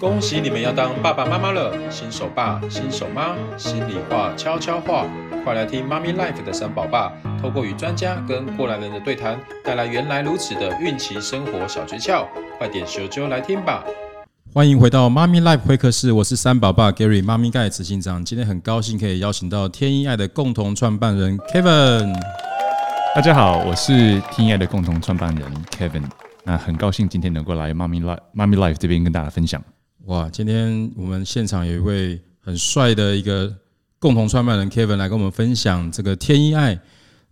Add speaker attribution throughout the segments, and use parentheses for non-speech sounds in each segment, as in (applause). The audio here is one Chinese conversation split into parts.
Speaker 1: 恭喜你们要当爸爸妈妈了，新手爸、新手妈，心里话、悄悄话，快来听妈咪 Life 的三宝爸，透过与专家跟过来人的对谈，带来原来如此的孕期生活小诀窍，快点咻啾来听吧！欢迎回到妈咪 Life 会客室，我是三宝爸 Gary，妈咪盖执行长，今天很高兴可以邀请到天一爱的共同创办人 Kevin。
Speaker 2: 大家好，我是天一爱的共同创办人 Kevin，那很高兴今天能够来妈咪 Life 妈咪 Life 这边跟大家分享。
Speaker 1: 哇，今天我们现场有一位很帅的一个共同创办人 Kevin 来跟我们分享这个天一爱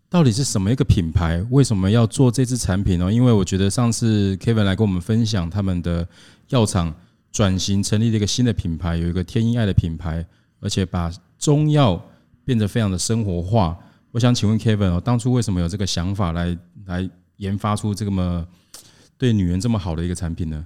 Speaker 1: 到底是什么一个品牌，为什么要做这支产品呢？因为我觉得上次 Kevin 来跟我们分享他们的药厂转型成立了一个新的品牌，有一个天一爱的品牌，而且把中药变得非常的生活化。我想请问 Kevin 哦，当初为什么有这个想法来来研发出这么对女人这么好的一个产品呢？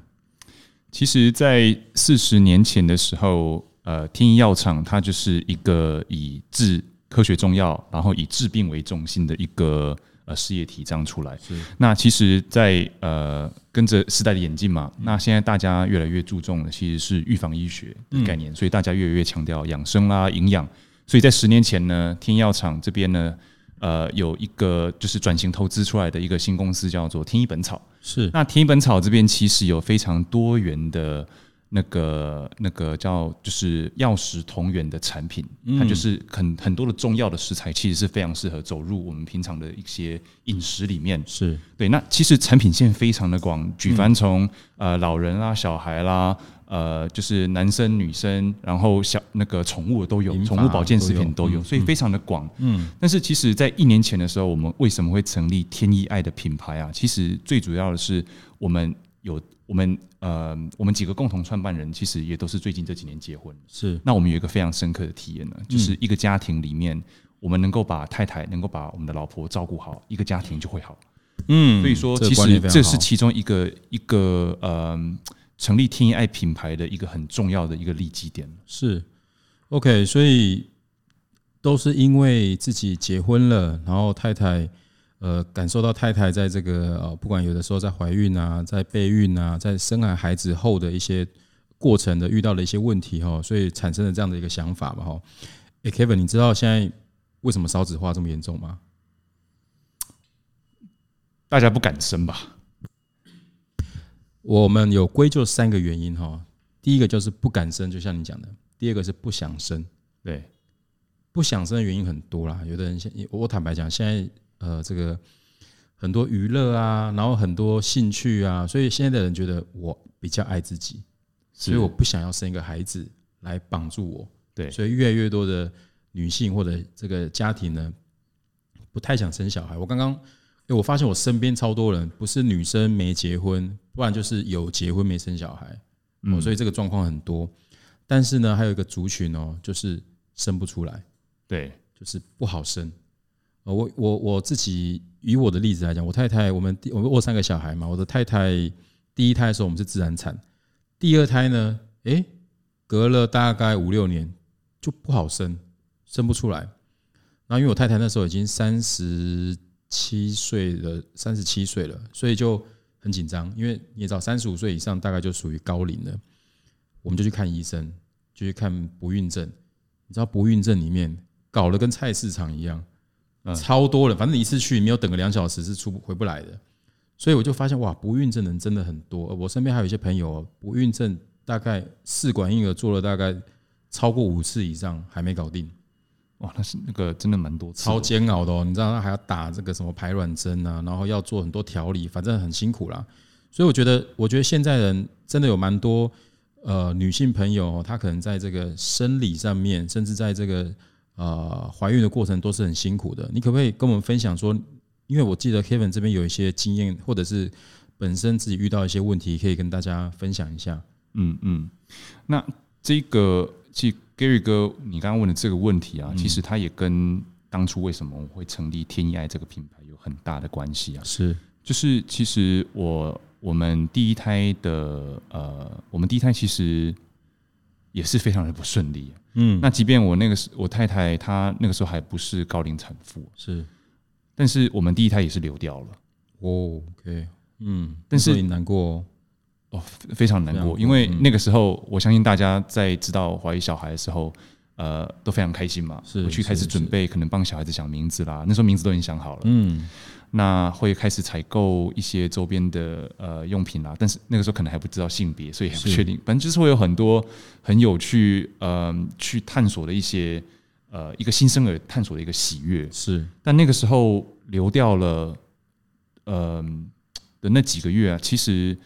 Speaker 2: 其实，在四十年前的时候，呃，天一药厂它就是一个以治科学中药，然后以治病为中心的一个呃事业体这样出来。那其实在，在呃跟着时代的演进嘛，那现在大家越来越注重的其实是预防医学的概念，嗯、所以大家越来越强调养生啦、营养。所以在十年前呢，天一药厂这边呢。呃，有一个就是转型投资出来的一个新公司，叫做天一本草。
Speaker 1: 是，
Speaker 2: 那天一本草这边其实有非常多元的那个那个叫就是药食同源的产品，它就是很很多的中药的食材，其实是非常适合走入我们平常的一些饮食里面。
Speaker 1: 是
Speaker 2: 对，那其实产品线非常的广，举凡从呃老人啦、小孩啦。呃，就是男生、女生，然后小那个宠物都有，宠物保健食品都有，所以非常的广。嗯，但是其实，在一年前的时候，我们为什么会成立天意爱的品牌啊？其实最主要的是，我们有我们呃，我们几个共同创办人，其实也都是最近这几年结婚。
Speaker 1: 是，
Speaker 2: 那我们有一个非常深刻的体验呢，就是一个家庭里面，我们能够把太太，能够把我们的老婆照顾好，一个家庭就会好。嗯，所以说，其实这是其中一个一个呃。成立天一爱品牌的一个很重要的一个利基点
Speaker 1: 是，OK，所以都是因为自己结婚了，然后太太呃感受到太太在这个呃不管有的时候在怀孕啊，在备孕啊，在生完孩子后的一些过程的遇到了一些问题哈，所以产生了这样的一个想法嘛哈。诶，Kevin，你知道现在为什么少子化这么严重吗？
Speaker 2: 大家不敢生吧？
Speaker 1: 我们有归咎三个原因哈，第一个就是不敢生，就像你讲的；第二个是不想生，
Speaker 2: 对，
Speaker 1: 不想生的原因很多啦。有的人现我坦白讲，现在呃这个很多娱乐啊，然后很多兴趣啊，所以现在的人觉得我比较爱自己，所以我不想要生一个孩子来绑住我。
Speaker 2: 对，
Speaker 1: 所以越来越多的女性或者这个家庭呢，不太想生小孩。我刚刚。哎，我发现我身边超多人，不是女生没结婚，不然就是有结婚没生小孩，嗯，所以这个状况很多。但是呢，还有一个族群哦，就是生不出来，
Speaker 2: 对，
Speaker 1: 就是不好生。我我我自己以我的例子来讲，我太太我们我们我三个小孩嘛，我的太太第一胎的时候我们是自然产，第二胎呢，哎，隔了大概五六年就不好生，生不出来。然后因为我太太那时候已经三十。七岁了，三十七岁了，所以就很紧张，因为你也知道，三十五岁以上大概就属于高龄了。我们就去看医生，就去看不孕症。你知道不孕症里面搞得跟菜市场一样，超多人，反正你一次去，没有等个两小时是出回不来的。所以我就发现，哇，不孕症的人真的很多。我身边还有一些朋友，不孕症大概试管婴儿做了大概超过五次以上，还没搞定。
Speaker 2: 哇，那是那个真的蛮多次，
Speaker 1: 超煎熬的哦。你知道他还要打这个什么排卵针啊，然后要做很多调理，反正很辛苦啦。所以我觉得，我觉得现在人真的有蛮多呃女性朋友，她可能在这个生理上面，甚至在这个呃怀孕的过程都是很辛苦的。你可不可以跟我们分享说？因为我记得 Kevin 这边有一些经验，或者是本身自己遇到一些问题，可以跟大家分享一下。
Speaker 2: 嗯嗯，那这个去。Gary 哥，你刚刚问的这个问题啊，其实它也跟当初为什么我会成立天意爱这个品牌有很大的关系啊。
Speaker 1: 是，
Speaker 2: 就是其实我我们第一胎的呃，我们第一胎其实也是非常的不顺利。嗯，那即便我那个时我太太她那个时候还不是高龄产妇，
Speaker 1: 是，
Speaker 2: 但是我们第一胎也是流掉了。
Speaker 1: 哦，OK，嗯，但是你难过。
Speaker 2: 哦，非常难
Speaker 1: 过，
Speaker 2: 因为那个时候，我相信大家在知道怀疑小孩的时候，呃，都非常开心嘛，
Speaker 1: 是
Speaker 2: 回去开始准备，可能帮小孩子想名字啦。那时候名字都已经想好了，
Speaker 1: 嗯，
Speaker 2: 那会开始采购一些周边的呃用品啦。但是那个时候可能还不知道性别，所以还不确定。反正就是会有很多很有趣，呃，去探索的一些呃一个新生儿探索的一个喜悦。
Speaker 1: 是，
Speaker 2: 但那个时候流掉了，呃的那几个月啊，其实。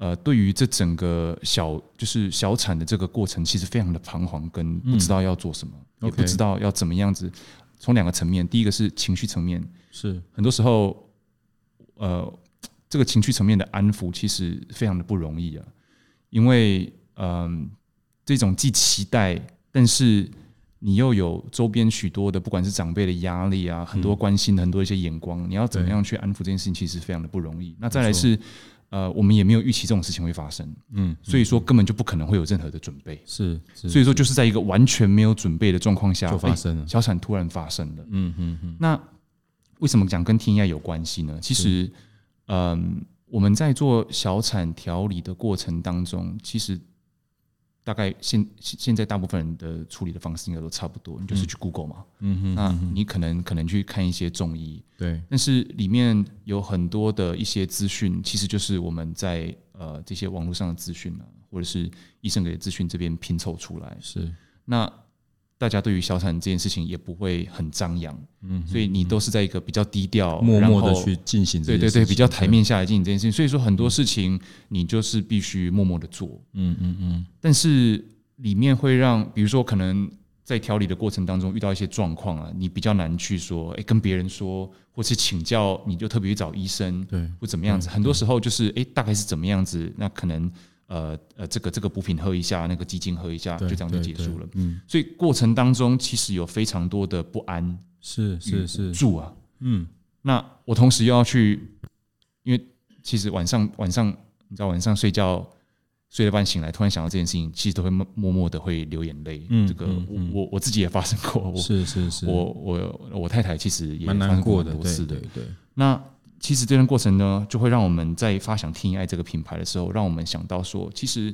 Speaker 2: 呃，对于这整个小就是小产的这个过程，其实非常的彷徨，跟不知道要做什么，嗯、也不知道要怎么样子。从两个层面，第一个是情绪层面，
Speaker 1: 是
Speaker 2: 很多时候，呃，这个情绪层面的安抚其实非常的不容易啊，因为嗯、呃，这种既期待，但是你又有周边许多的，不管是长辈的压力啊，很多关心的很多一些眼光，你要怎么样去安抚这件事情，其实非常的不容易。那再来是。呃，我们也没有预期这种事情会发生，嗯，所以说根本就不可能会有任何的准备，
Speaker 1: 是，
Speaker 2: 所以说就是在一个完全没有准备的状况下
Speaker 1: 就发生了，
Speaker 2: 小产突然发生了，
Speaker 1: 嗯嗯嗯。
Speaker 2: 那为什么讲跟天意爱有关系呢？其实，嗯，我们在做小产调理的过程当中，其实。大概现现在大部分人的处理的方式应该都差不多，你就是去 Google 嘛，嗯哼，那你可能可能去看一些中医，
Speaker 1: 对，
Speaker 2: 但是里面有很多的一些资讯，其实就是我们在呃这些网络上的资讯啊，或者是医生给的资讯这边拼凑出来，
Speaker 1: 是。
Speaker 2: 那。大家对于小产这件事情也不会很张扬，嗯，所以你都是在一个比较低调、
Speaker 1: 默默的去进行，
Speaker 2: 对对对，比较台面下来进行这件事情。所以说很多事情你就是必须默默的做，
Speaker 1: 嗯嗯嗯。
Speaker 2: 但是里面会让，比如说可能在调理的过程当中遇到一些状况啊，你比较难去说，哎，跟别人说，或是请教，你就特别去找医生，
Speaker 1: 对，
Speaker 2: 或怎么样子。很多时候就是，哎，大概是怎么样子，那可能。呃呃，这个这个补品喝一下，那个鸡精喝一下，就这样就结束了。嗯，所以过程当中其实有非常多的不安，
Speaker 1: 是是是
Speaker 2: 住啊。
Speaker 1: 嗯，
Speaker 2: 那我同时又要去，因为其实晚上晚上你知道晚上睡觉睡了半醒来，突然想到这件事情，其实都会默默默的会流眼泪。嗯，这个我我我自己也发生过。
Speaker 1: 是是是，
Speaker 2: 我我我太太其实也
Speaker 1: 蛮难过的，
Speaker 2: 对对
Speaker 1: 对。
Speaker 2: 那。其实这段过程呢，就会让我们在发想天意爱这个品牌的时候，让我们想到说，其实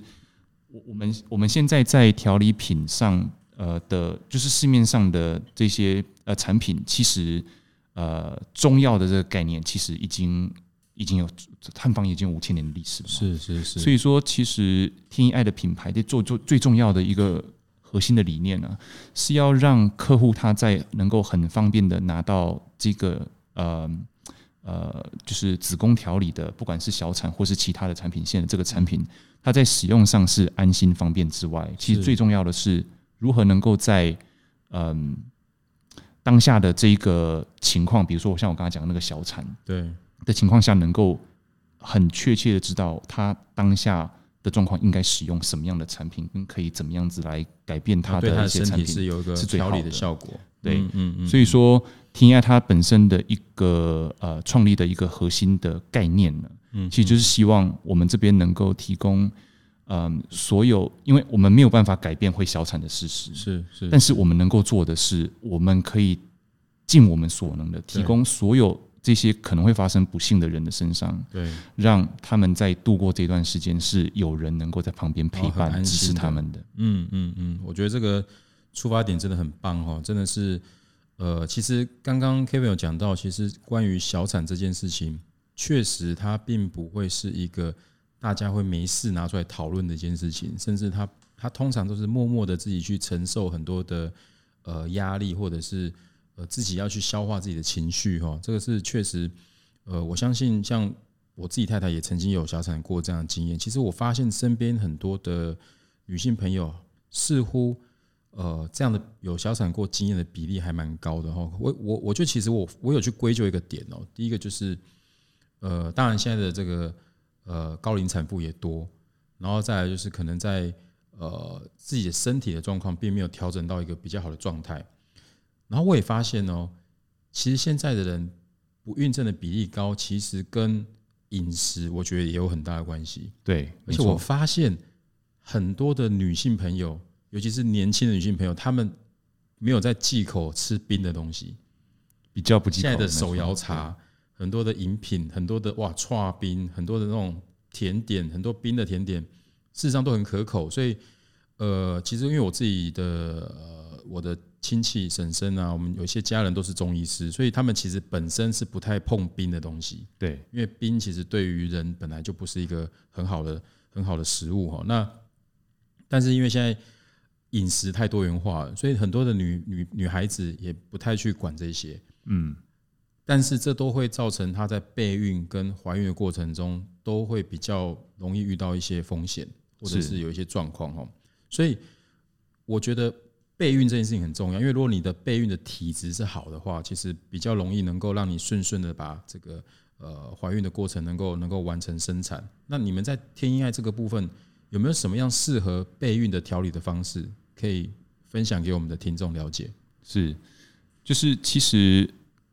Speaker 2: 我我们我们现在在调理品上，呃的，就是市面上的这些呃产品，其实呃中药的这个概念，其实已经已经有汉方已经有五千年的历史了。
Speaker 1: 是是是。
Speaker 2: 所以说，其实天意爱的品牌的做做最重要的一个核心的理念呢，是要让客户他在能够很方便的拿到这个呃。呃，就是子宫调理的，不管是小产或是其他的产品线的这个产品，它在使用上是安心方便之外，其实最重要的是如何能够在嗯当下的这一个情况，比如说我像我刚才讲的那个小产
Speaker 1: 对
Speaker 2: 的情况下，能够很确切的知道他当下的状况应该使用什么样的产品，跟可以怎么样子来改变他的一些产品
Speaker 1: 是有一个调理的效果。
Speaker 2: 对，嗯嗯，所以说。天意爱它本身的一个呃创立的一个核心的概念呢，嗯，其实就是希望我们这边能够提供，嗯，所有，因为我们没有办法改变会小产的事实，
Speaker 1: 是是，
Speaker 2: 但是我们能够做的是，我们可以尽我们所能的提供所有这些可能会发生不幸的人的身上，
Speaker 1: 对，
Speaker 2: 让他们在度过这段时间是有人能够在旁边陪伴支持他们的，
Speaker 1: 嗯嗯嗯，我觉得这个出发点真的很棒哦，真的是。呃，其实刚刚 Kevin 有讲到，其实关于小产这件事情，确实它并不会是一个大家会没事拿出来讨论的一件事情，甚至它它通常都是默默的自己去承受很多的呃压力，或者是呃自己要去消化自己的情绪哈。这个是确实，呃，我相信像我自己太太也曾经有小产过这样的经验。其实我发现身边很多的女性朋友似乎。呃，这样的有小产过经验的比例还蛮高的哈。我我我觉得其实我我有去归咎一个点哦。第一个就是，呃，当然现在的这个呃高龄产妇也多，然后再来就是可能在呃自己的身体的状况并没有调整到一个比较好的状态。然后我也发现哦，其实现在的人不孕症的比例高，其实跟饮食我觉得也有很大的关系。
Speaker 2: 对，
Speaker 1: 而且我发现很多的女性朋友。尤其是年轻的女性朋友，她们没有在忌口吃冰的东西，
Speaker 2: 比较不忌口。
Speaker 1: 现在的手摇茶，很多的饮品，很多的哇，串冰，很多的那种甜点，很多冰的甜点，事实上都很可口。所以，呃，其实因为我自己的呃，我的亲戚婶婶啊，我们有一些家人都是中医师，所以他们其实本身是不太碰冰的东西。
Speaker 2: 对，
Speaker 1: 因为冰其实对于人本来就不是一个很好的很好的食物哈。那但是因为现在饮食太多元化了，所以很多的女女女孩子也不太去管这些。嗯。但是这都会造成她在备孕跟怀孕的过程中，都会比较容易遇到一些风险，或者是有一些状况哦。所以我觉得备孕这件事情很重要，因为如果你的备孕的体质是好的话，其实比较容易能够让你顺顺的把这个呃怀孕的过程能够能够完成生产。那你们在天意爱这个部分有没有什么样适合备孕的调理的方式可以分享给我们的听众了解？
Speaker 2: 是，就是其实。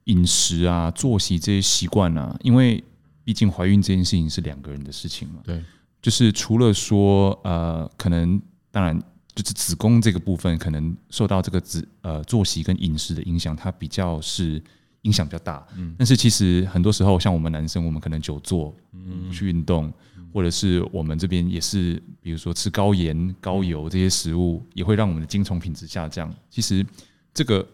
Speaker 2: 饮食啊、作息这些习惯啊，因为毕竟怀孕这件事情是两个人的事情嘛。
Speaker 1: 对，
Speaker 2: 就是除了说呃，可能当然就是子宫这个部分可能受到这个子呃作息跟饮食的影响，它比较是影响比较大。嗯，但是其实很多时候，像我们男生，我们可能久坐，嗯，不去运动，或者是我们这边也是，比如说吃高盐、高油这些食物，也会让我们的精虫品质下降。其实这个。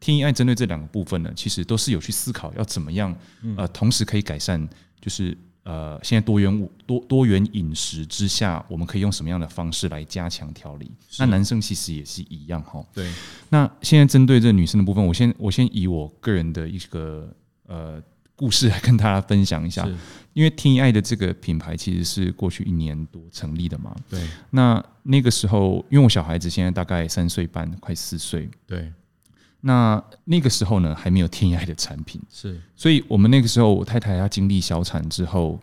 Speaker 2: 天意爱针对这两个部分呢，其实都是有去思考要怎么样，呃，同时可以改善，就是呃，现在多元物多多元饮食之下，我们可以用什么样的方式来加强调理？那男生其实也是一样哈。
Speaker 1: 对。
Speaker 2: 那现在针对这女生的部分，我先我先以我个人的一个呃故事来跟大家分享一下，因为天医爱的这个品牌其实是过去一年多成立的嘛。
Speaker 1: 对。
Speaker 2: 那那个时候，因为我小孩子现在大概三岁半，快四岁。
Speaker 1: 对。
Speaker 2: 那那个时候呢，还没有天医爱的产品，
Speaker 1: 是，
Speaker 2: 所以我们那个时候，我太太她经历小产之后，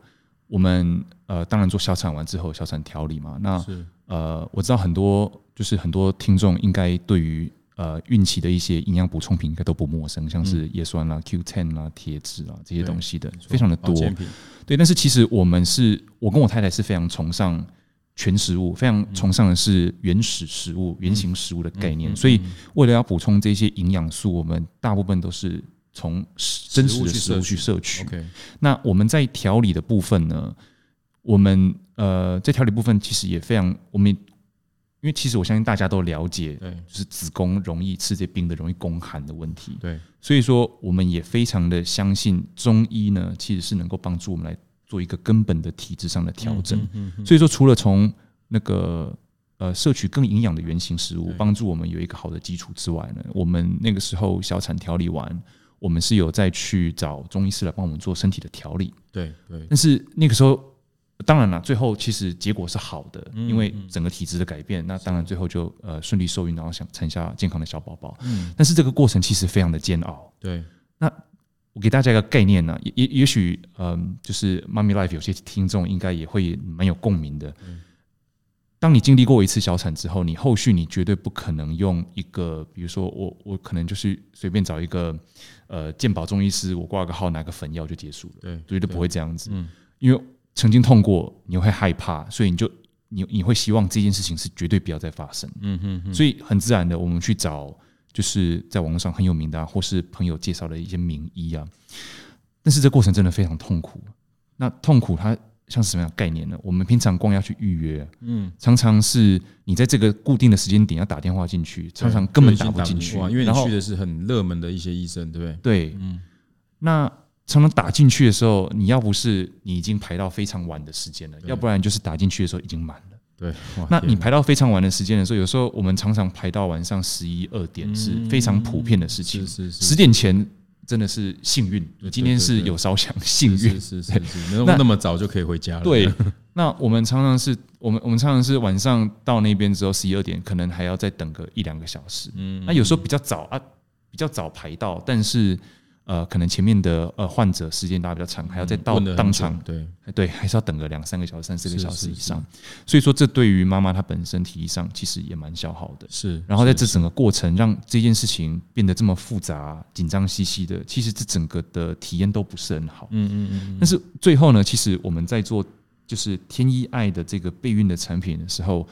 Speaker 2: 我们呃，当然做小产完之后，小产调理嘛。那是呃，我知道很多就是很多听众应该对于呃孕期的一些营养补充品应该都不陌生，像是叶酸啦、Q10 啦、铁质啦这些东西的，非常的多。对，但是其实我们是我跟我太太是非常崇尚。全食物非常崇尚的是原始食物、原型食物的概念，所以为了要补充这些营养素，我们大部分都是从真实的食物去摄取。那我们在调理的部分呢，我们呃在调理部分其实也非常，我们因为其实我相信大家都了解，对，就是子宫容易吃这些冰的，容易宫寒的问题。对，所以说我们也非常的相信中医呢，其实是能够帮助我们来。做一个根本的体质上的调整，所以说除了从那个呃摄取更营养的原型食物，帮助我们有一个好的基础之外呢，我们那个时候小产调理完，我们是有再去找中医师来帮我们做身体的调理。
Speaker 1: 对对。但
Speaker 2: 是那个时候，当然了，最后其实结果是好的，因为整个体质的改变，那当然最后就呃顺利受孕，然后想产下健康的小宝宝。嗯。但是这个过程其实非常的煎熬。
Speaker 1: 对。
Speaker 2: 那。我给大家一个概念呢，也也也许，嗯，就是妈咪 life 有些听众应该也会蛮有共鸣的。当你经历过一次小产之后，你后续你绝对不可能用一个，比如说我我可能就是随便找一个呃健保中医师，我挂个号拿个粉药就结束了，对，绝对不会这样子。嗯，因为曾经痛过，你会害怕，所以你就你你会希望这件事情是绝对不要再发生。嗯哼，所以很自然的，我们去找。就是在网络上很有名的，或是朋友介绍的一些名医啊，但是这过程真的非常痛苦。那痛苦它像是什么样的概念呢？我们平常光要去预约，嗯，常常是你在这个固定的时间点要打电话进去，常常根本打不进去，
Speaker 1: 因为你去的是很热门的一些医生，对不对？
Speaker 2: 对，嗯。那常常打进去的时候，你要不是你已经排到非常晚的时间了，要不然就是打进去的时候已经满了。
Speaker 1: 对，
Speaker 2: 那你排到非常晚的时间的时候，有时候我们常常排到晚上十一二点是非常普遍的事情。是是，十点前真的是幸运，你今天是有烧香，幸运。是是是，
Speaker 1: 没有那么早就可以回家了。
Speaker 2: 对，(laughs) 那我们常常是我们我们常常是晚上到那边之后十一二点，可能还要再等个一两个小时。嗯，那有时候比较早啊，比较早排到，但是。呃，可能前面的呃患者时间拉比较长，还要再到当场，对对，还是要等个两三个小时、三四个小时以上。所以说，这对于妈妈她本身体力上其实也蛮消耗的。是，然后在这整个过程，让这件事情变得这么复杂、紧张兮兮的，其实这整个的体验都不是很好。嗯嗯嗯。但是最后呢，其实我们在做就是天一爱的这个备孕的产品的时候，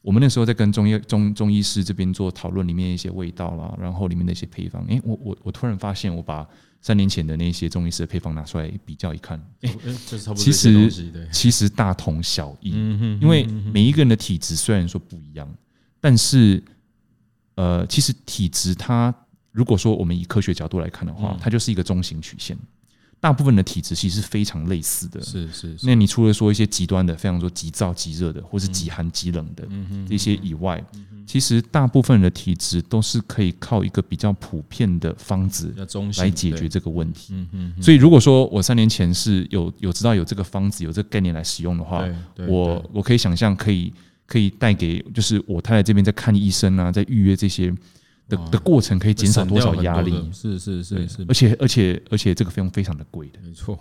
Speaker 2: 我们那时候在跟中医中中医师这边做讨论，里面一些味道啦，然后里面的一些配方，哎，我我我突然发现，我把三年前的那些中医师的配方拿出来比较一看，哎，其实其实大同小异，因为每一个人的体质虽然说不一样，但是呃，其实体质它如果说我们以科学角度来看的话，它就是一个中型曲线。大部分的体质其实是非常类似的，
Speaker 1: 是是。
Speaker 2: 那你除了说一些极端的，非常说极燥极热的，或是极寒极冷的这些以外，其实大部分的体质都是可以靠一个比较普遍的方子来解决这个问题。嗯嗯。所以如果说我三年前是有有知道有这个方子有这个概念来使用的话，我我可以想象可以可以带给就是我太太这边在看医生啊，在预约这些。的的过程可以减少多少压力？
Speaker 1: 是是是是，
Speaker 2: 而且而且而且这个费用非常的贵的，
Speaker 1: 没错，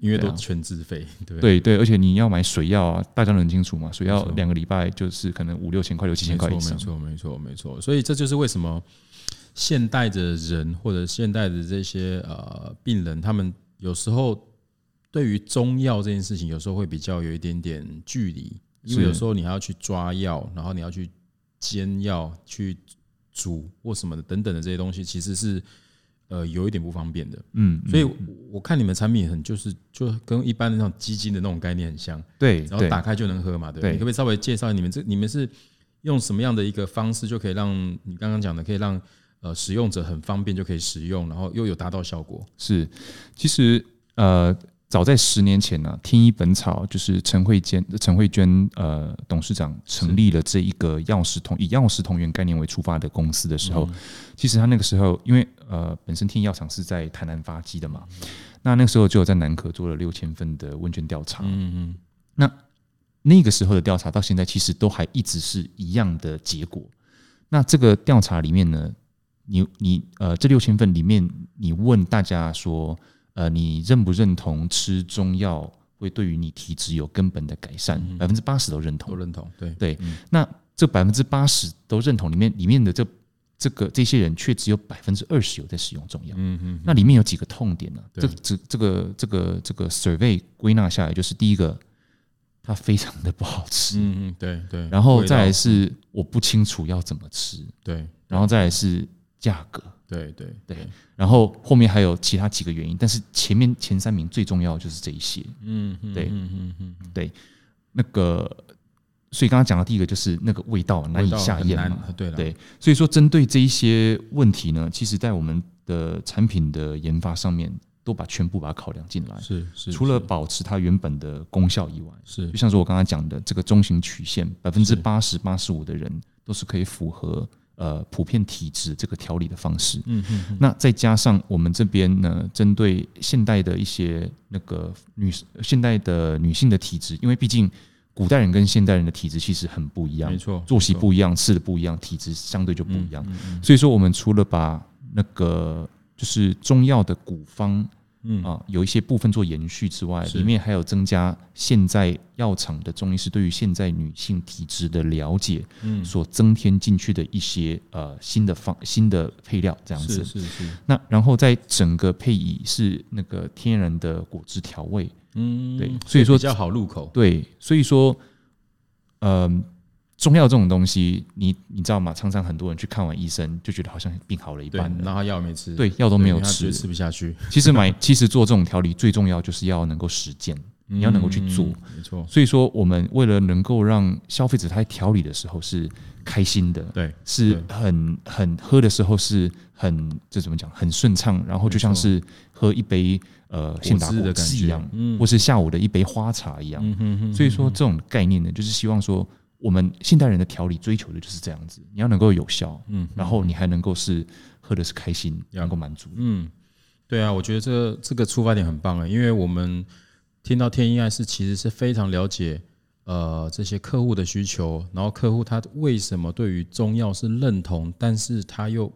Speaker 1: 因为都全自费，(laughs) 对。
Speaker 2: 对对，而且你要买水药啊，大家都很清楚嘛，水药两个礼拜就是可能五六千块、六七千块以上，
Speaker 1: 没错没错没错，所以这就是为什么现代的人或者现代的这些呃病人，他们有时候对于中药这件事情，有时候会比较有一点点距离，因为有时候你还要去抓药，然后你要去煎药去。煮或什么的等等的这些东西，其实是呃有一点不方便的。嗯，所以我看你们产品很就是就跟一般的那种基金的那种概念很像。
Speaker 2: 对，
Speaker 1: 然后打开就能喝嘛，对。你可不可以稍微介绍你们这你们是用什么样的一个方式，就可以让你刚刚讲的可以让呃使用者很方便就可以使用，然后又有达到效果？
Speaker 2: 是，其实呃。早在十年前呢、啊，天一本草就是陈慧娟、陈慧娟呃董事长成立了这一个药食同以药食同源概念为出发的公司的时候，其实他那个时候因为呃本身天一药厂是在台南发迹的嘛，那那个时候就有在南科做了六千份的问卷调查，嗯嗯，那那个时候的调查到现在其实都还一直是一样的结果。那这个调查里面呢，你你呃这六千份里面，你问大家说。呃，你认不认同吃中药会对于你体质有根本的改善？百分之八十都认同，
Speaker 1: 都认同。对
Speaker 2: 对，那这百分之八十都认同里面，里面的这这个这些人却只有百分之二十有在使用中药。嗯嗯，那里面有几个痛点呢？这这这个这个这个 survey 归纳下来，就是第一个，它非常的不好吃。
Speaker 1: 嗯嗯，对对。
Speaker 2: 然后再来是我不清楚要怎么吃。
Speaker 1: 对，
Speaker 2: 然后再来是价格。
Speaker 1: 对对对，
Speaker 2: 然后后面还有其他几个原因，但是前面前三名最重要的就是这一些。嗯，对，嗯嗯嗯，对，那个，所以刚刚讲的第一个就是那个味道难以下咽嘛。对对，所以说针对这一些问题呢，其实在我们的产品的研发上面，都把全部把它考量进来。
Speaker 1: 是是，
Speaker 2: 除了保持它原本的功效以外，
Speaker 1: 是。
Speaker 2: 就像是我刚刚讲的这个中型曲线，百分之八十八十五的人都是可以符合。呃，普遍体质这个调理的方式，嗯嗯，那再加上我们这边呢，针对现代的一些那个女现代的女性的体质，因为毕竟古代人跟现代人的体质其实很不一样，没错，作息不一样，吃的不一样，体质相对就不一样。所以说，我们除了把那个就是中药的古方。嗯。啊，有一些部分做延续之外，里面还有增加现在药厂的中医师对于现在女性体质的了解，嗯，所增添进去的一些呃新的方新的配料这样子，是是是。那然后在整个配以是那个天然的果汁调味，嗯，对，所以说
Speaker 1: 比较好入口，
Speaker 2: 对，所以说，嗯。中药这种东西，你你知道吗？常常很多人去看完医生，就觉得好像病好了一半，
Speaker 1: 然后药没吃，
Speaker 2: 对，药都没有吃，
Speaker 1: 吃不下去。
Speaker 2: 其实买，(laughs) 其实做这种调理最重要就是要能够实践，你要能够去做，
Speaker 1: 没错。
Speaker 2: 所以说，我们为了能够让消费者他在调理的时候是开心的，
Speaker 1: 对，
Speaker 2: 是很很喝的时候是很这怎么讲，很顺畅，然后就像是喝一杯呃现打果汁一样，嗯，或是下午的一杯花茶一样，嗯嗯。所以说，这种概念呢，就是希望说。我们现代人的调理追求的就是这样子，你要能够有效，嗯，然后你还能够是喝的是开心，能够满足，
Speaker 1: 嗯，对啊，我觉得这个这个出发点很棒啊，因为我们听到天医爱是其实是非常了解呃这些客户的需求，然后客户他为什么对于中药是认同，但是他又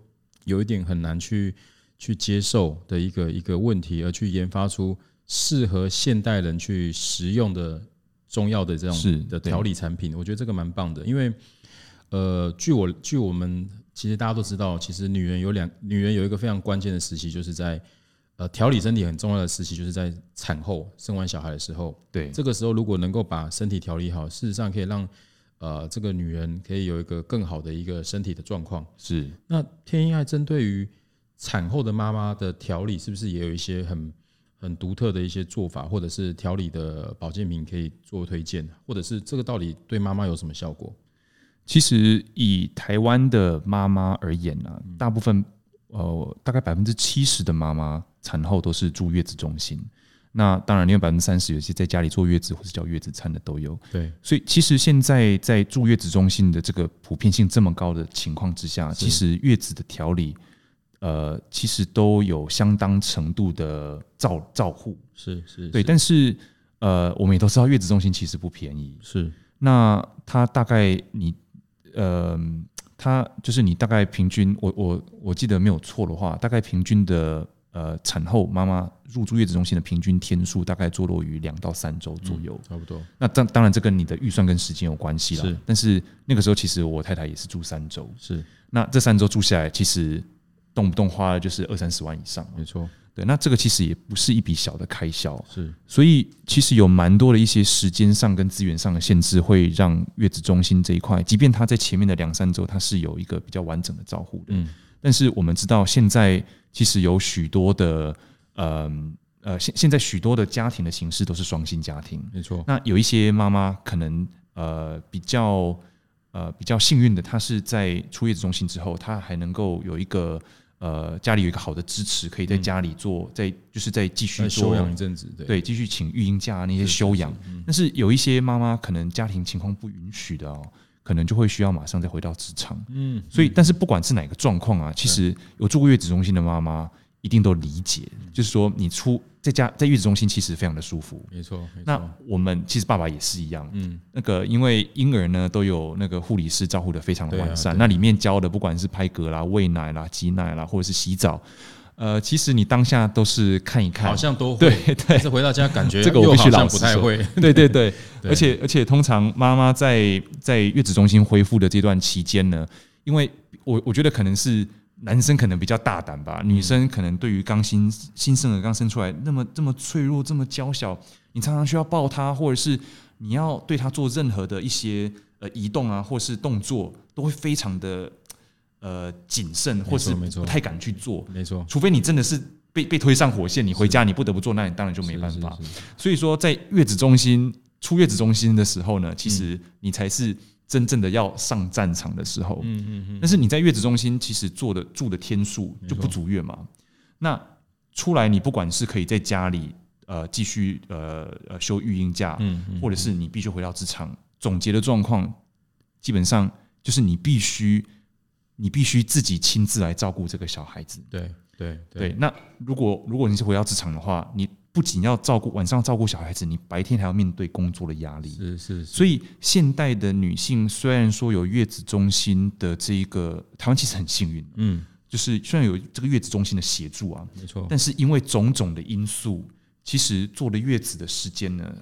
Speaker 1: 有一点很难去去接受的一个一个问题，而去研发出适合现代人去食用的。中药的这种的调理产品，我觉得这个蛮棒的，因为呃，据我据我们其实大家都知道，其实女人有两，女人有一个非常关键的时期，就是在呃调理身体很重要的时期，就是在产后生完小孩的时候。对，这个时候如果能够把身体调理好，事实上可以让呃这个女人可以有一个更好的一个身体的状况。
Speaker 2: 是。
Speaker 1: 那天音爱针对于产后的妈妈的调理，是不是也有一些很很独特的一些做法，或者是调理的保健品可以做推荐，或者是这个到底对妈妈有什么效果？
Speaker 2: 其实以台湾的妈妈而言呢、啊，大部分呃大概百分之七十的妈妈产后都是住月子中心。那当然，另外百分之三十有些在家里坐月子或是叫月子餐的都有。
Speaker 1: 对，
Speaker 2: 所以其实现在在住月子中心的这个普遍性这么高的情况之下，其实月子的调理。呃，其实都有相当程度的照照护，
Speaker 1: 是是，
Speaker 2: 对。但是，呃，我们也都知道，月子中心其实不便宜。
Speaker 1: 是，
Speaker 2: 那它大概你，呃，它就是你大概平均，我我我记得没有错的话，大概平均的呃产后妈妈入住月子中心的平均天数，大概坐落于两到三周左右，
Speaker 1: 差不多。
Speaker 2: 那当当然，这跟你的预算跟时间有关系了。
Speaker 1: 是，
Speaker 2: 但是那个时候，其实我太太也是住三周。
Speaker 1: 是，
Speaker 2: 那这三周住下来，其实。动不动花了就是二三十万以上，
Speaker 1: 没错。
Speaker 2: 对，那这个其实也不是一笔小的开销，
Speaker 1: 是。
Speaker 2: 所以其实有蛮多的一些时间上跟资源上的限制，会让月子中心这一块，即便他在前面的两三周，他是有一个比较完整的照护的。嗯。但是我们知道，现在其实有许多的，呃呃，现现在许多的家庭的形式都是双薪家庭，
Speaker 1: 没错。
Speaker 2: 那有一些妈妈可能呃比较呃比较幸运的，她是在出月子中心之后，她还能够有一个。呃，家里有一个好的支持，可以在家里做，在就是在继续
Speaker 1: 休养一阵子，
Speaker 2: 对，继续请育婴假那些休养。但是有一些妈妈可能家庭情况不允许的哦，可能就会需要马上再回到职场。嗯，所以但是不管是哪个状况啊，其实有住过月子中心的妈妈。一定都理解，就是说你出在家在月子中心其实非常的舒服，
Speaker 1: 没错。
Speaker 2: 那我们其实爸爸也是一样，嗯，那个因为婴儿呢都有那个护理师照顾的非常的完善，那里面教的不管是拍嗝啦、喂奶啦、挤奶啦，或者是洗澡，呃，其实你当下都是看一看，
Speaker 1: 好像都会
Speaker 2: 对对，但
Speaker 1: 是回到家感觉
Speaker 2: 这个我必须老
Speaker 1: 不太会，
Speaker 2: 对 (laughs) 对。对，(laughs) 而且而且通常妈妈在在月子中心恢复的这段期间呢，因为我我觉得可能是。男生可能比较大胆吧，女生可能对于刚新新生儿刚生出来那么这么脆弱这么娇小，你常常需要抱他，或者是你要对他做任何的一些呃移动啊，或是动作，都会非常的呃谨慎，或是不太敢去做。
Speaker 1: 没错，
Speaker 2: 除非你真的是被被推上火线，你回家你不得不做，那你当然就没办法。所以说，在月子中心出月子中心的时候呢，其实你才是。真正的要上战场的时候，嗯嗯嗯，但是你在月子中心其实做的住的天数就不足月嘛，那出来你不管是可以在家里呃继续呃呃休育婴假，嗯，或者是你必须回到职场，总结的状况基本上就是你必须你必须自己亲自来照顾这个小孩子，
Speaker 1: 对对。
Speaker 2: 对，那如果如果你是回到职场的话，你。不仅要照顾晚上照顾小孩子，你白天还要面对工作的压力。
Speaker 1: 是是，
Speaker 2: 所以现代的女性虽然说有月子中心的这一个，台湾其实很幸运，嗯，就是虽然有这个月子中心的协助啊，
Speaker 1: 没错，
Speaker 2: 但是因为种种的因素，其实做的月子的时间呢。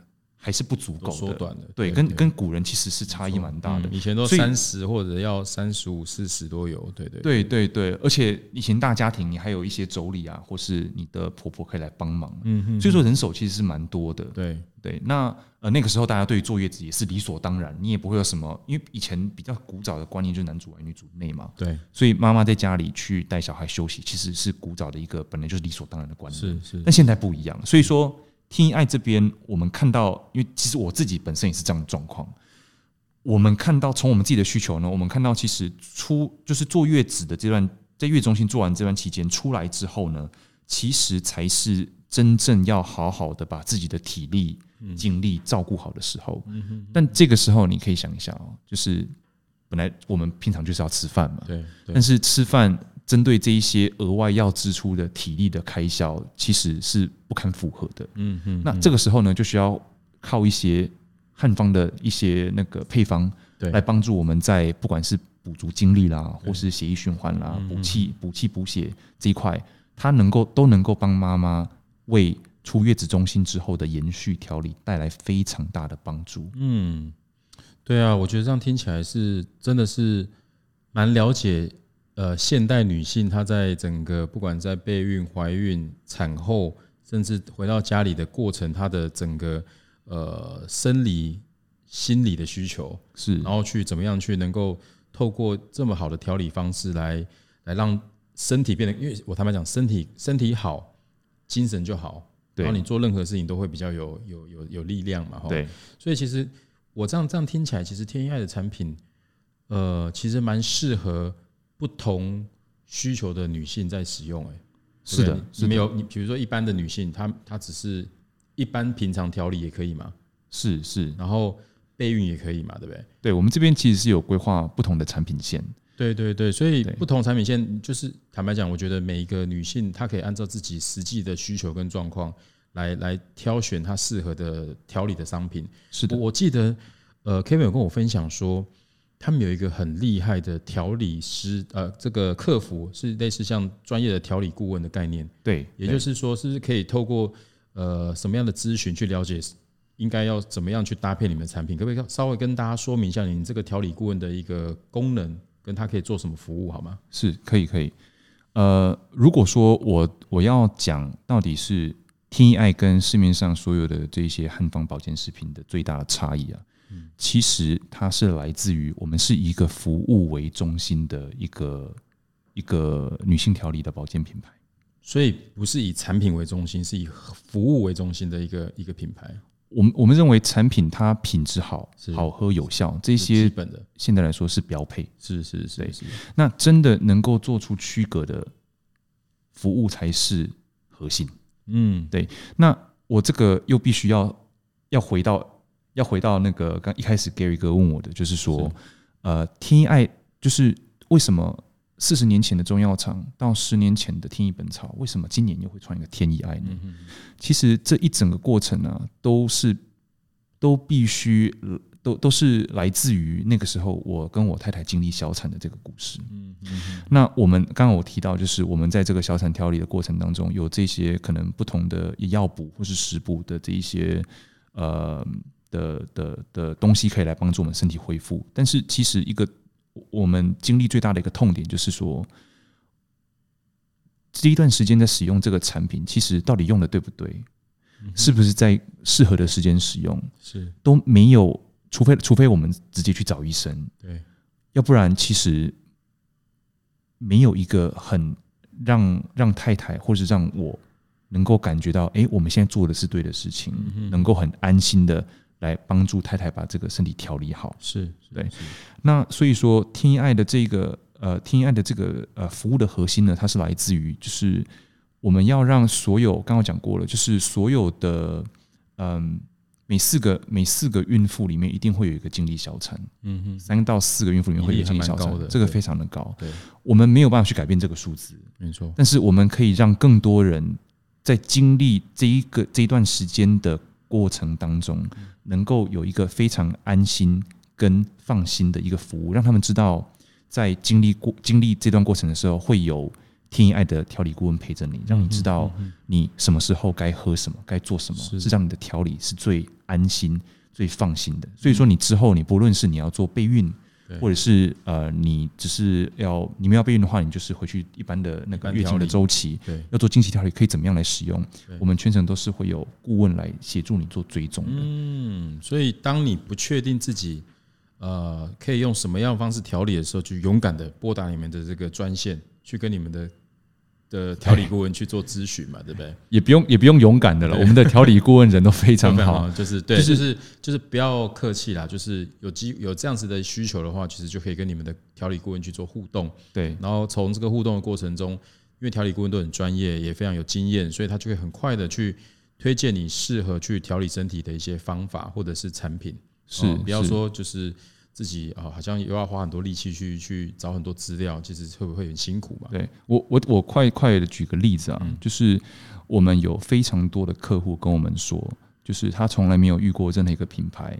Speaker 2: 还是不足够，
Speaker 1: 缩短的。
Speaker 2: 对，跟跟古人其实是差异蛮大的。
Speaker 1: 以前都三十或者要三十五、四十都有。对对
Speaker 2: 对对对，而且以前大家庭你还有一些妯娌啊，或是你的婆婆可以来帮忙。嗯嗯。所以说人手其实是蛮多的。
Speaker 1: 对
Speaker 2: 对，那呃那个时候大家对于坐月子也是理所当然，你也不会有什么，因为以前比较古早的观念就是男主外女主内嘛。
Speaker 1: 对。
Speaker 2: 所以妈妈在家里去带小孩休息，其实是古早的一个本来就是理所当然的观念。
Speaker 1: 是是。
Speaker 2: 但现在不一样，所以说。天音爱这边，我们看到，因为其实我自己本身也是这样的状况。我们看到，从我们自己的需求呢，我们看到，其实出就是坐月子的这段，在月中心做完这段期间出来之后呢，其实才是真正要好好的把自己的体力、精力照顾好的时候。但这个时候，你可以想一下哦，就是本来我们平常就是要吃饭嘛，
Speaker 1: 对，
Speaker 2: 但是吃饭。针对这一些额外要支出的体力的开销，其实是不堪负荷的。嗯嗯，那这个时候呢，就需要靠一些汉方的一些那个配方，对，来帮助我们在不管是补足精力啦，或是血液循环啦，补气、补气、补血这一块，它能够都能够帮妈妈为出月子中心之后的延续调理带来非常大的帮助。
Speaker 1: 嗯，对啊，我觉得这样听起来是真的是蛮了解。呃，现代女性她在整个不管在备孕、怀孕、产后，甚至回到家里的过程，她的整个呃生理、心理的需求，
Speaker 2: 是，
Speaker 1: 然后去怎么样去能够透过这么好的调理方式来来让身体变得，因为我坦白讲，身体身体好，精神就好，然后你做任何事情都会比较有有有有力量嘛，
Speaker 2: 对，
Speaker 1: 所以其实我这样这样听起来，其实天一爱的产品，呃，其实蛮适合不同需求的女性在使用，哎，
Speaker 2: 是的，是
Speaker 1: 没有你，比如说一般的女性，她她只是一般平常调理也可以嘛，
Speaker 2: 是是，
Speaker 1: 然后。备孕也可以嘛，对不对？
Speaker 2: 对，我们这边其实是有规划不同的产品线。
Speaker 1: 对对对，所以不同产品线就是坦白讲，我觉得每一个女性她可以按照自己实际的需求跟状况来来挑选她适合的调理的商品。
Speaker 2: 是的，
Speaker 1: 我记得呃，Kevin 有跟我分享说，他们有一个很厉害的调理师，呃，这个客服是类似像专业的调理顾问的概念。
Speaker 2: 对，
Speaker 1: 也就是说，是不是可以透过呃什么样的咨询去了解？应该要怎么样去搭配你们的产品？可不可以稍微跟大家说明一下，你这个调理顾问的一个功能，跟他可以做什么服务，好吗？
Speaker 2: 是可以，可以。呃，如果说我我要讲到底是 T I 跟市面上所有的这些汉方保健食品的最大的差异啊，嗯，其实它是来自于我们是一个服务为中心的一个一个女性调理的保健品牌，
Speaker 1: 所以不是以产品为中心，是以服务为中心的一个一个品牌。
Speaker 2: 我们我们认为产品它品质好、好喝、有效，这些
Speaker 1: 基本的
Speaker 2: 现在来说是标配。
Speaker 1: 是是是，是，
Speaker 2: 那真的能够做出区隔的服务才是核心。嗯，对。那我这个又必须要要回到要回到那个刚一开始 Gary 哥问我的，就是说，呃，天意爱就是为什么？四十年前的中药厂到十年前的天意本草，为什么今年又会创一个天意爱呢？其实这一整个过程呢、啊，都是都必须都都是来自于那个时候我跟我太太经历小产的这个故事。那我们刚刚我提到，就是我们在这个小产调理的过程当中，有这些可能不同的药补或是食补的这一些呃的的的东西，可以来帮助我们身体恢复。但是其实一个。我们经历最大的一个痛点就是说，这一段时间在使用这个产品，其实到底用的对不对？是不是在适合的时间使用？是都没有，除非除非我们直接去找医生，对，要不然其实没有一个很让让太太或者让我能够感觉到，哎，我们现在做的是对的事情，能够很安心的。来帮助太太把这个身体调理好，是对。那所以说，天一爱的这个呃，天一爱的这个呃服务的核心呢，它是来自于就是我们要让所有刚刚讲过了，就是所有的嗯，每四个每四个孕妇里面一定会有一个经历小产，嗯哼，三到四个孕妇里面会有经历小产的，这个非常的高。对，我们没有办法去改变这个数字，没错。但是我们可以让更多人在经历这一个这一段时间的。过程当中，能够有一个非常安心跟放心的一个服务，让他们知道，在经历过经历这段过程的时候，会有天意爱的调理顾问陪着你，让你知道你什么时候该喝什么，该做什么，是让你的调理是最安心、最放心的。所以说，你之后你不论是你要做备孕。或者是呃，你只是要你们要备孕的话，你就是回去一般的那个月经的周期，对，要做经期调理，可以怎么样来使用？我们全程都是会有顾问来协助你做追踪的。
Speaker 1: 嗯，所以当你不确定自己呃可以用什么样的方式调理的时候，就勇敢的拨打你们的这个专线，去跟你们的。的调理顾问去做咨询嘛，对不对？
Speaker 2: 也不用也不用勇敢的了。我们的调理顾问人都非常好，(laughs)
Speaker 1: 就是对，就是就是不要客气啦。就是有机有这样子的需求的话，其实就可以跟你们的调理顾问去做互动。对，然后从这个互动的过程中，因为调理顾问都很专业，也非常有经验，所以他就会很快的去推荐你适合去调理身体的一些方法或者是产品。是，不要说就是。自己啊，好像又要花很多力气去去找很多资料，其实会不会很辛苦嘛？
Speaker 2: 对我，我我快快的举个例子啊，嗯、就是我们有非常多的客户跟我们说，就是他从来没有遇过任何一个品牌，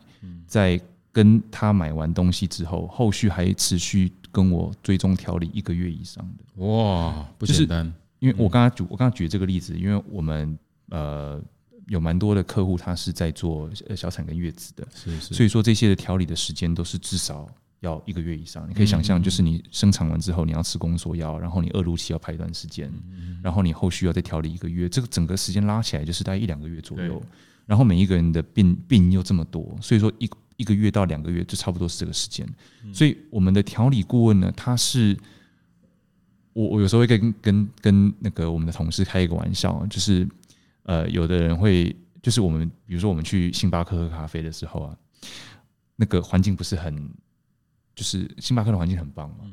Speaker 2: 在跟他买完东西之后，后续还持续跟我追踪调理一个月以上的。
Speaker 1: 哇，不简单！
Speaker 2: 因为我刚刚举我刚刚举这个例子，因为我们呃。有蛮多的客户，他是在做呃小产跟月子的，是是，所以说这些的调理的时间都是至少要一个月以上。你可以想象，就是你生产完之后，你要吃宫缩药，然后你恶露期要排一段时间，然后你后续要再调理一个月，这个整个时间拉起来就是大概一两个月左右。然后每一个人的病病又这么多，所以说一一个月到两个月，就差不多是这个时间。所以我们的调理顾问呢，他是我我有时候会跟跟跟那个我们的同事开一个玩笑，就是呃，有的人会就是我们比如说我们去星巴克喝咖啡的时候啊，那个环境不是很，就是星巴克的环境很棒嘛。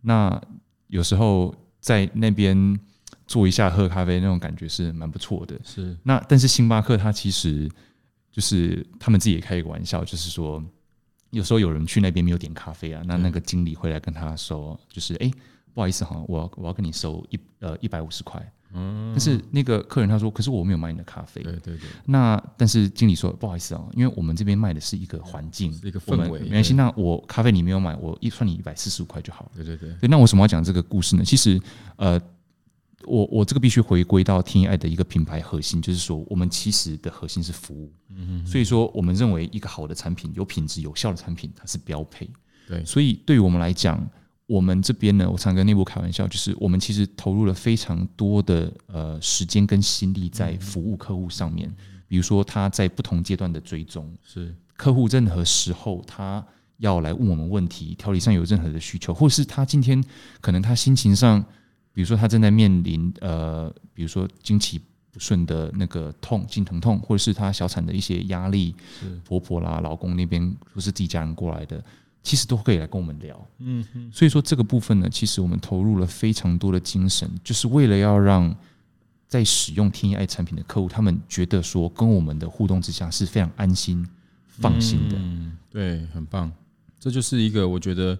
Speaker 2: 那有时候在那边坐一下喝咖啡那种感觉是蛮不错的。
Speaker 1: 是
Speaker 2: 那但是星巴克它其实。就是他们自己也开一个玩笑，就是说，有时候有人去那边没有点咖啡啊，那那个经理会来跟他说，就是哎、欸，不好意思哈，我我要跟你收一呃一百五十块，嗯，但是那个客人他说，可是我没有买你的咖啡，
Speaker 1: 对对对，
Speaker 2: 那但是经理说不好意思啊，因为我们这边卖的是一个环境，
Speaker 1: 一个氛围，
Speaker 2: 没关系，那我咖啡你没有买，我一算你一百四十五块就好了，
Speaker 1: 对对对，
Speaker 2: 对，那为什么要讲这个故事呢？其实呃。我我这个必须回归到天爱的一个品牌核心，就是说我们其实的核心是服务。嗯嗯。所以说，我们认为一个好的产品、有品质、有效的产品，它是标配。
Speaker 1: 对。
Speaker 2: 所以对于我们来讲，我们这边呢，我常跟内部开玩笑，就是我们其实投入了非常多的呃时间跟心力在服务客户上面。比如说他在不同阶段的追踪，
Speaker 1: 是
Speaker 2: 客户任何时候他要来问我们问题，调理上有任何的需求，或是他今天可能他心情上。比如说，他正在面临呃，比如说经期不顺的那个痛、经疼痛，或者是他小产的一些压力，婆婆啦、老公那边或是自己家人过来的，其实都可以来跟我们聊。嗯哼。所以说这个部分呢，其实我们投入了非常多的精神，就是为了要让在使用天一爱产品的客户，他们觉得说跟我们的互动之下是非常安心、放心的。
Speaker 1: 嗯，对，很棒。这就是一个我觉得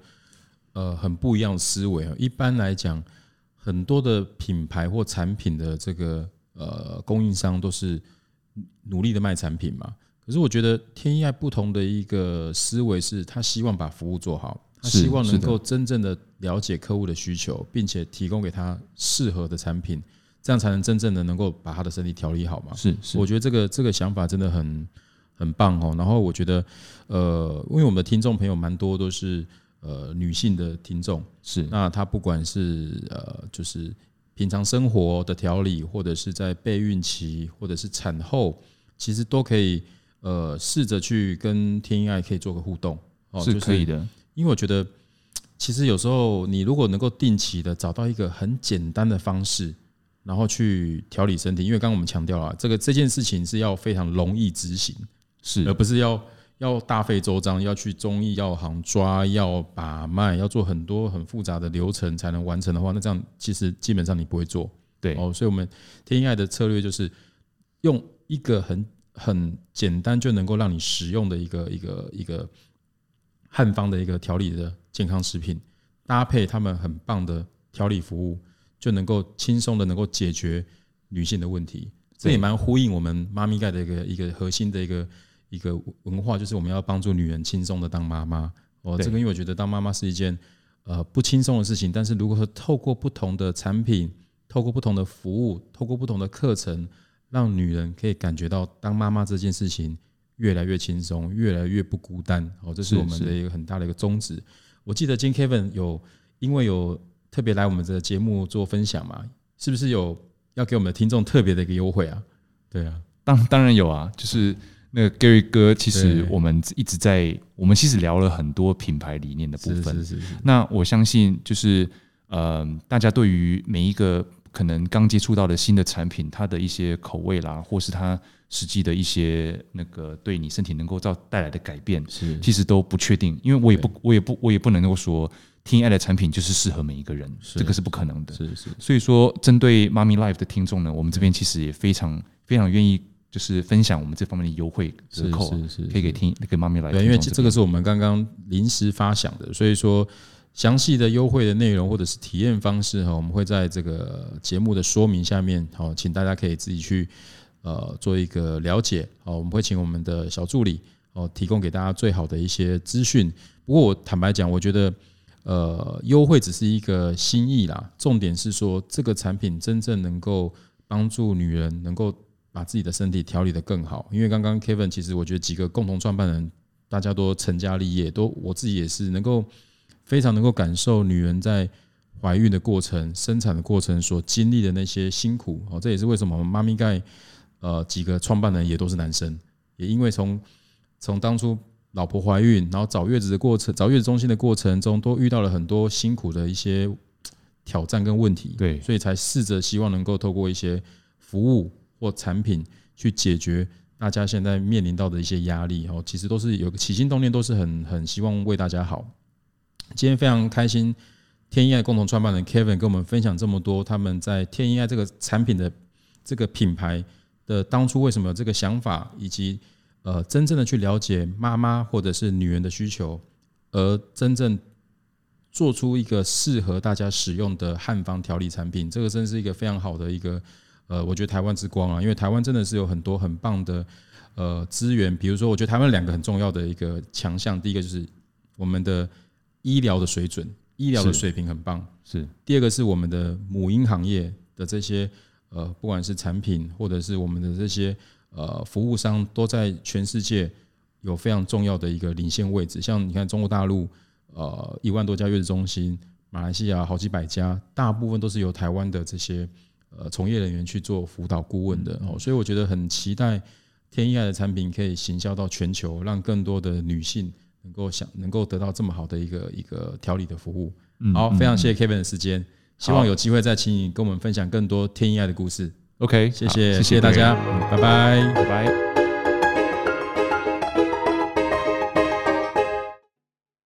Speaker 1: 呃很不一样的思维啊。一般来讲。很多的品牌或产品的这个呃供应商都是努力的卖产品嘛，可是我觉得天一爱不同的一个思维是，他希望把服务做好，他希望能够真正的了解客户的需求，并且提供给他适合的产品，这样才能真正的能够把他的身体调理好嘛。
Speaker 2: 是，是，
Speaker 1: 我觉得这个这个想法真的很很棒哦。然后我觉得呃，因为我们的听众朋友蛮多都是。呃，女性的听众
Speaker 2: 是，
Speaker 1: 那她不管是呃，就是平常生活的调理，或者是在备孕期，或者是产后，其实都可以呃，试着去跟天一爱可以做个互动
Speaker 2: 哦，是可以的。
Speaker 1: 因为我觉得，(tsk) 其实有时候你如果能够定期的找到一个很简单的方式，然后去调理身体，因为刚刚我们强调了这个这件事情是要非常容易执行，
Speaker 2: 是
Speaker 1: 而不是要。要大费周章，要去中医药行抓药把脉，要做很多很复杂的流程才能完成的话，那这样其实基本上你不会做。
Speaker 2: 对
Speaker 1: 哦，所以我们天一爱的策略就是用一个很很简单就能够让你使用的一个一个一个汉方的一个调理的健康食品，搭配他们很棒的调理服务，就能够轻松的能够解决女性的问题。这也蛮呼应我们妈咪盖的一个一个核心的一个。一个文化就是我们要帮助女人轻松的当妈妈哦，这个因为我觉得当妈妈是一件呃不轻松的事情，但是如果说透过不同的产品，透过不同的服务，透过不同的课程，让女人可以感觉到当妈妈这件事情越来越轻松，越来越不孤单哦，这是我们的一个很大的一个宗旨。我记得今天 Kevin 有因为有特别来我们这个节目做分享嘛，是不是有要给我们的听众特别的一个优惠啊？对啊，
Speaker 2: 当当然有啊，就是。那个 Gary 哥，其实我们一直在，我们其实聊了很多品牌理念的部分。
Speaker 1: 是是是。
Speaker 2: 那我相信，就是呃，大家对于每一个可能刚接触到的新的产品，它的一些口味啦，或是它实际的一些那个对你身体能够造带来的改变，
Speaker 1: 是
Speaker 2: 其实都不确定。因为我也不，我也不，我也不能够说天一爱的产品就是适合每一个人，这个是不可能的。
Speaker 1: 是是。
Speaker 2: 所以说，针对妈咪 Life 的听众呢，我们这边其实也非常非常愿意。就是分享我们这方面的优惠折扣，是是是，可以给听给妈咪来。
Speaker 1: 对，因为这个是我们刚刚临时发想的，所以说详细的优惠的内容或者是体验方式哈，我们会在这个节目的说明下面好，请大家可以自己去呃做一个了解。好，我们会请我们的小助理哦提供给大家最好的一些资讯。不过我坦白讲，我觉得呃优惠只是一个心意啦，重点是说这个产品真正能够帮助女人能够。把自己的身体调理得更好，因为刚刚 Kevin 其实我觉得几个共同创办人，大家都成家立业，都我自己也是能够非常能够感受女人在怀孕的过程、生产的过程所经历的那些辛苦哦，这也是为什么我们妈咪盖呃几个创办人也都是男生，也因为从从当初老婆怀孕，然后找月子的过程，找月子中心的过程中，都遇到了很多辛苦的一些挑战跟问题。
Speaker 2: 对，
Speaker 1: 所以才试着希望能够透过一些服务或产品去解决大家现在面临到的一些压力。哦，其实都是有个起心动念，都是很很希望为大家好。今天非常开心，天一爱共同创办人 Kevin 跟我们分享这么多，他们在天一爱这个产品的这个品牌的当初为什么这个想法，以及呃真正的去了解妈妈或者是女人的需求，而真正做出一个适合大家使用的汉方调理产品，这个真是一个非常好的一个呃，我觉得台湾之光啊，因为台湾真的是有很多很棒的呃资源，比如说我觉得台湾两个很重要的一个强项，第一个就是我们的。医疗的水准，医疗的水平很棒。
Speaker 2: 是
Speaker 1: 第二个是我们的母婴行业的这些呃，不管是产品或者是我们的这些呃服务商，都在全世界有非常重要的一个领先位置。像你看中国大陆呃一万多家月子中心，马来西亚好几百家，大部分都是由台湾的这些呃从业人员去做辅导顾问的哦。所以我觉得很期待天意爱的产品可以行销到全球，让更多的女性。能够想能够得到这么好的一个一个调理的服务，好，非常谢谢 Kevin 的时间，希望有机会再请你跟我们分享更多天意爱的故事。
Speaker 2: OK，
Speaker 1: 谢谢谢谢大家，拜拜，
Speaker 2: 拜拜。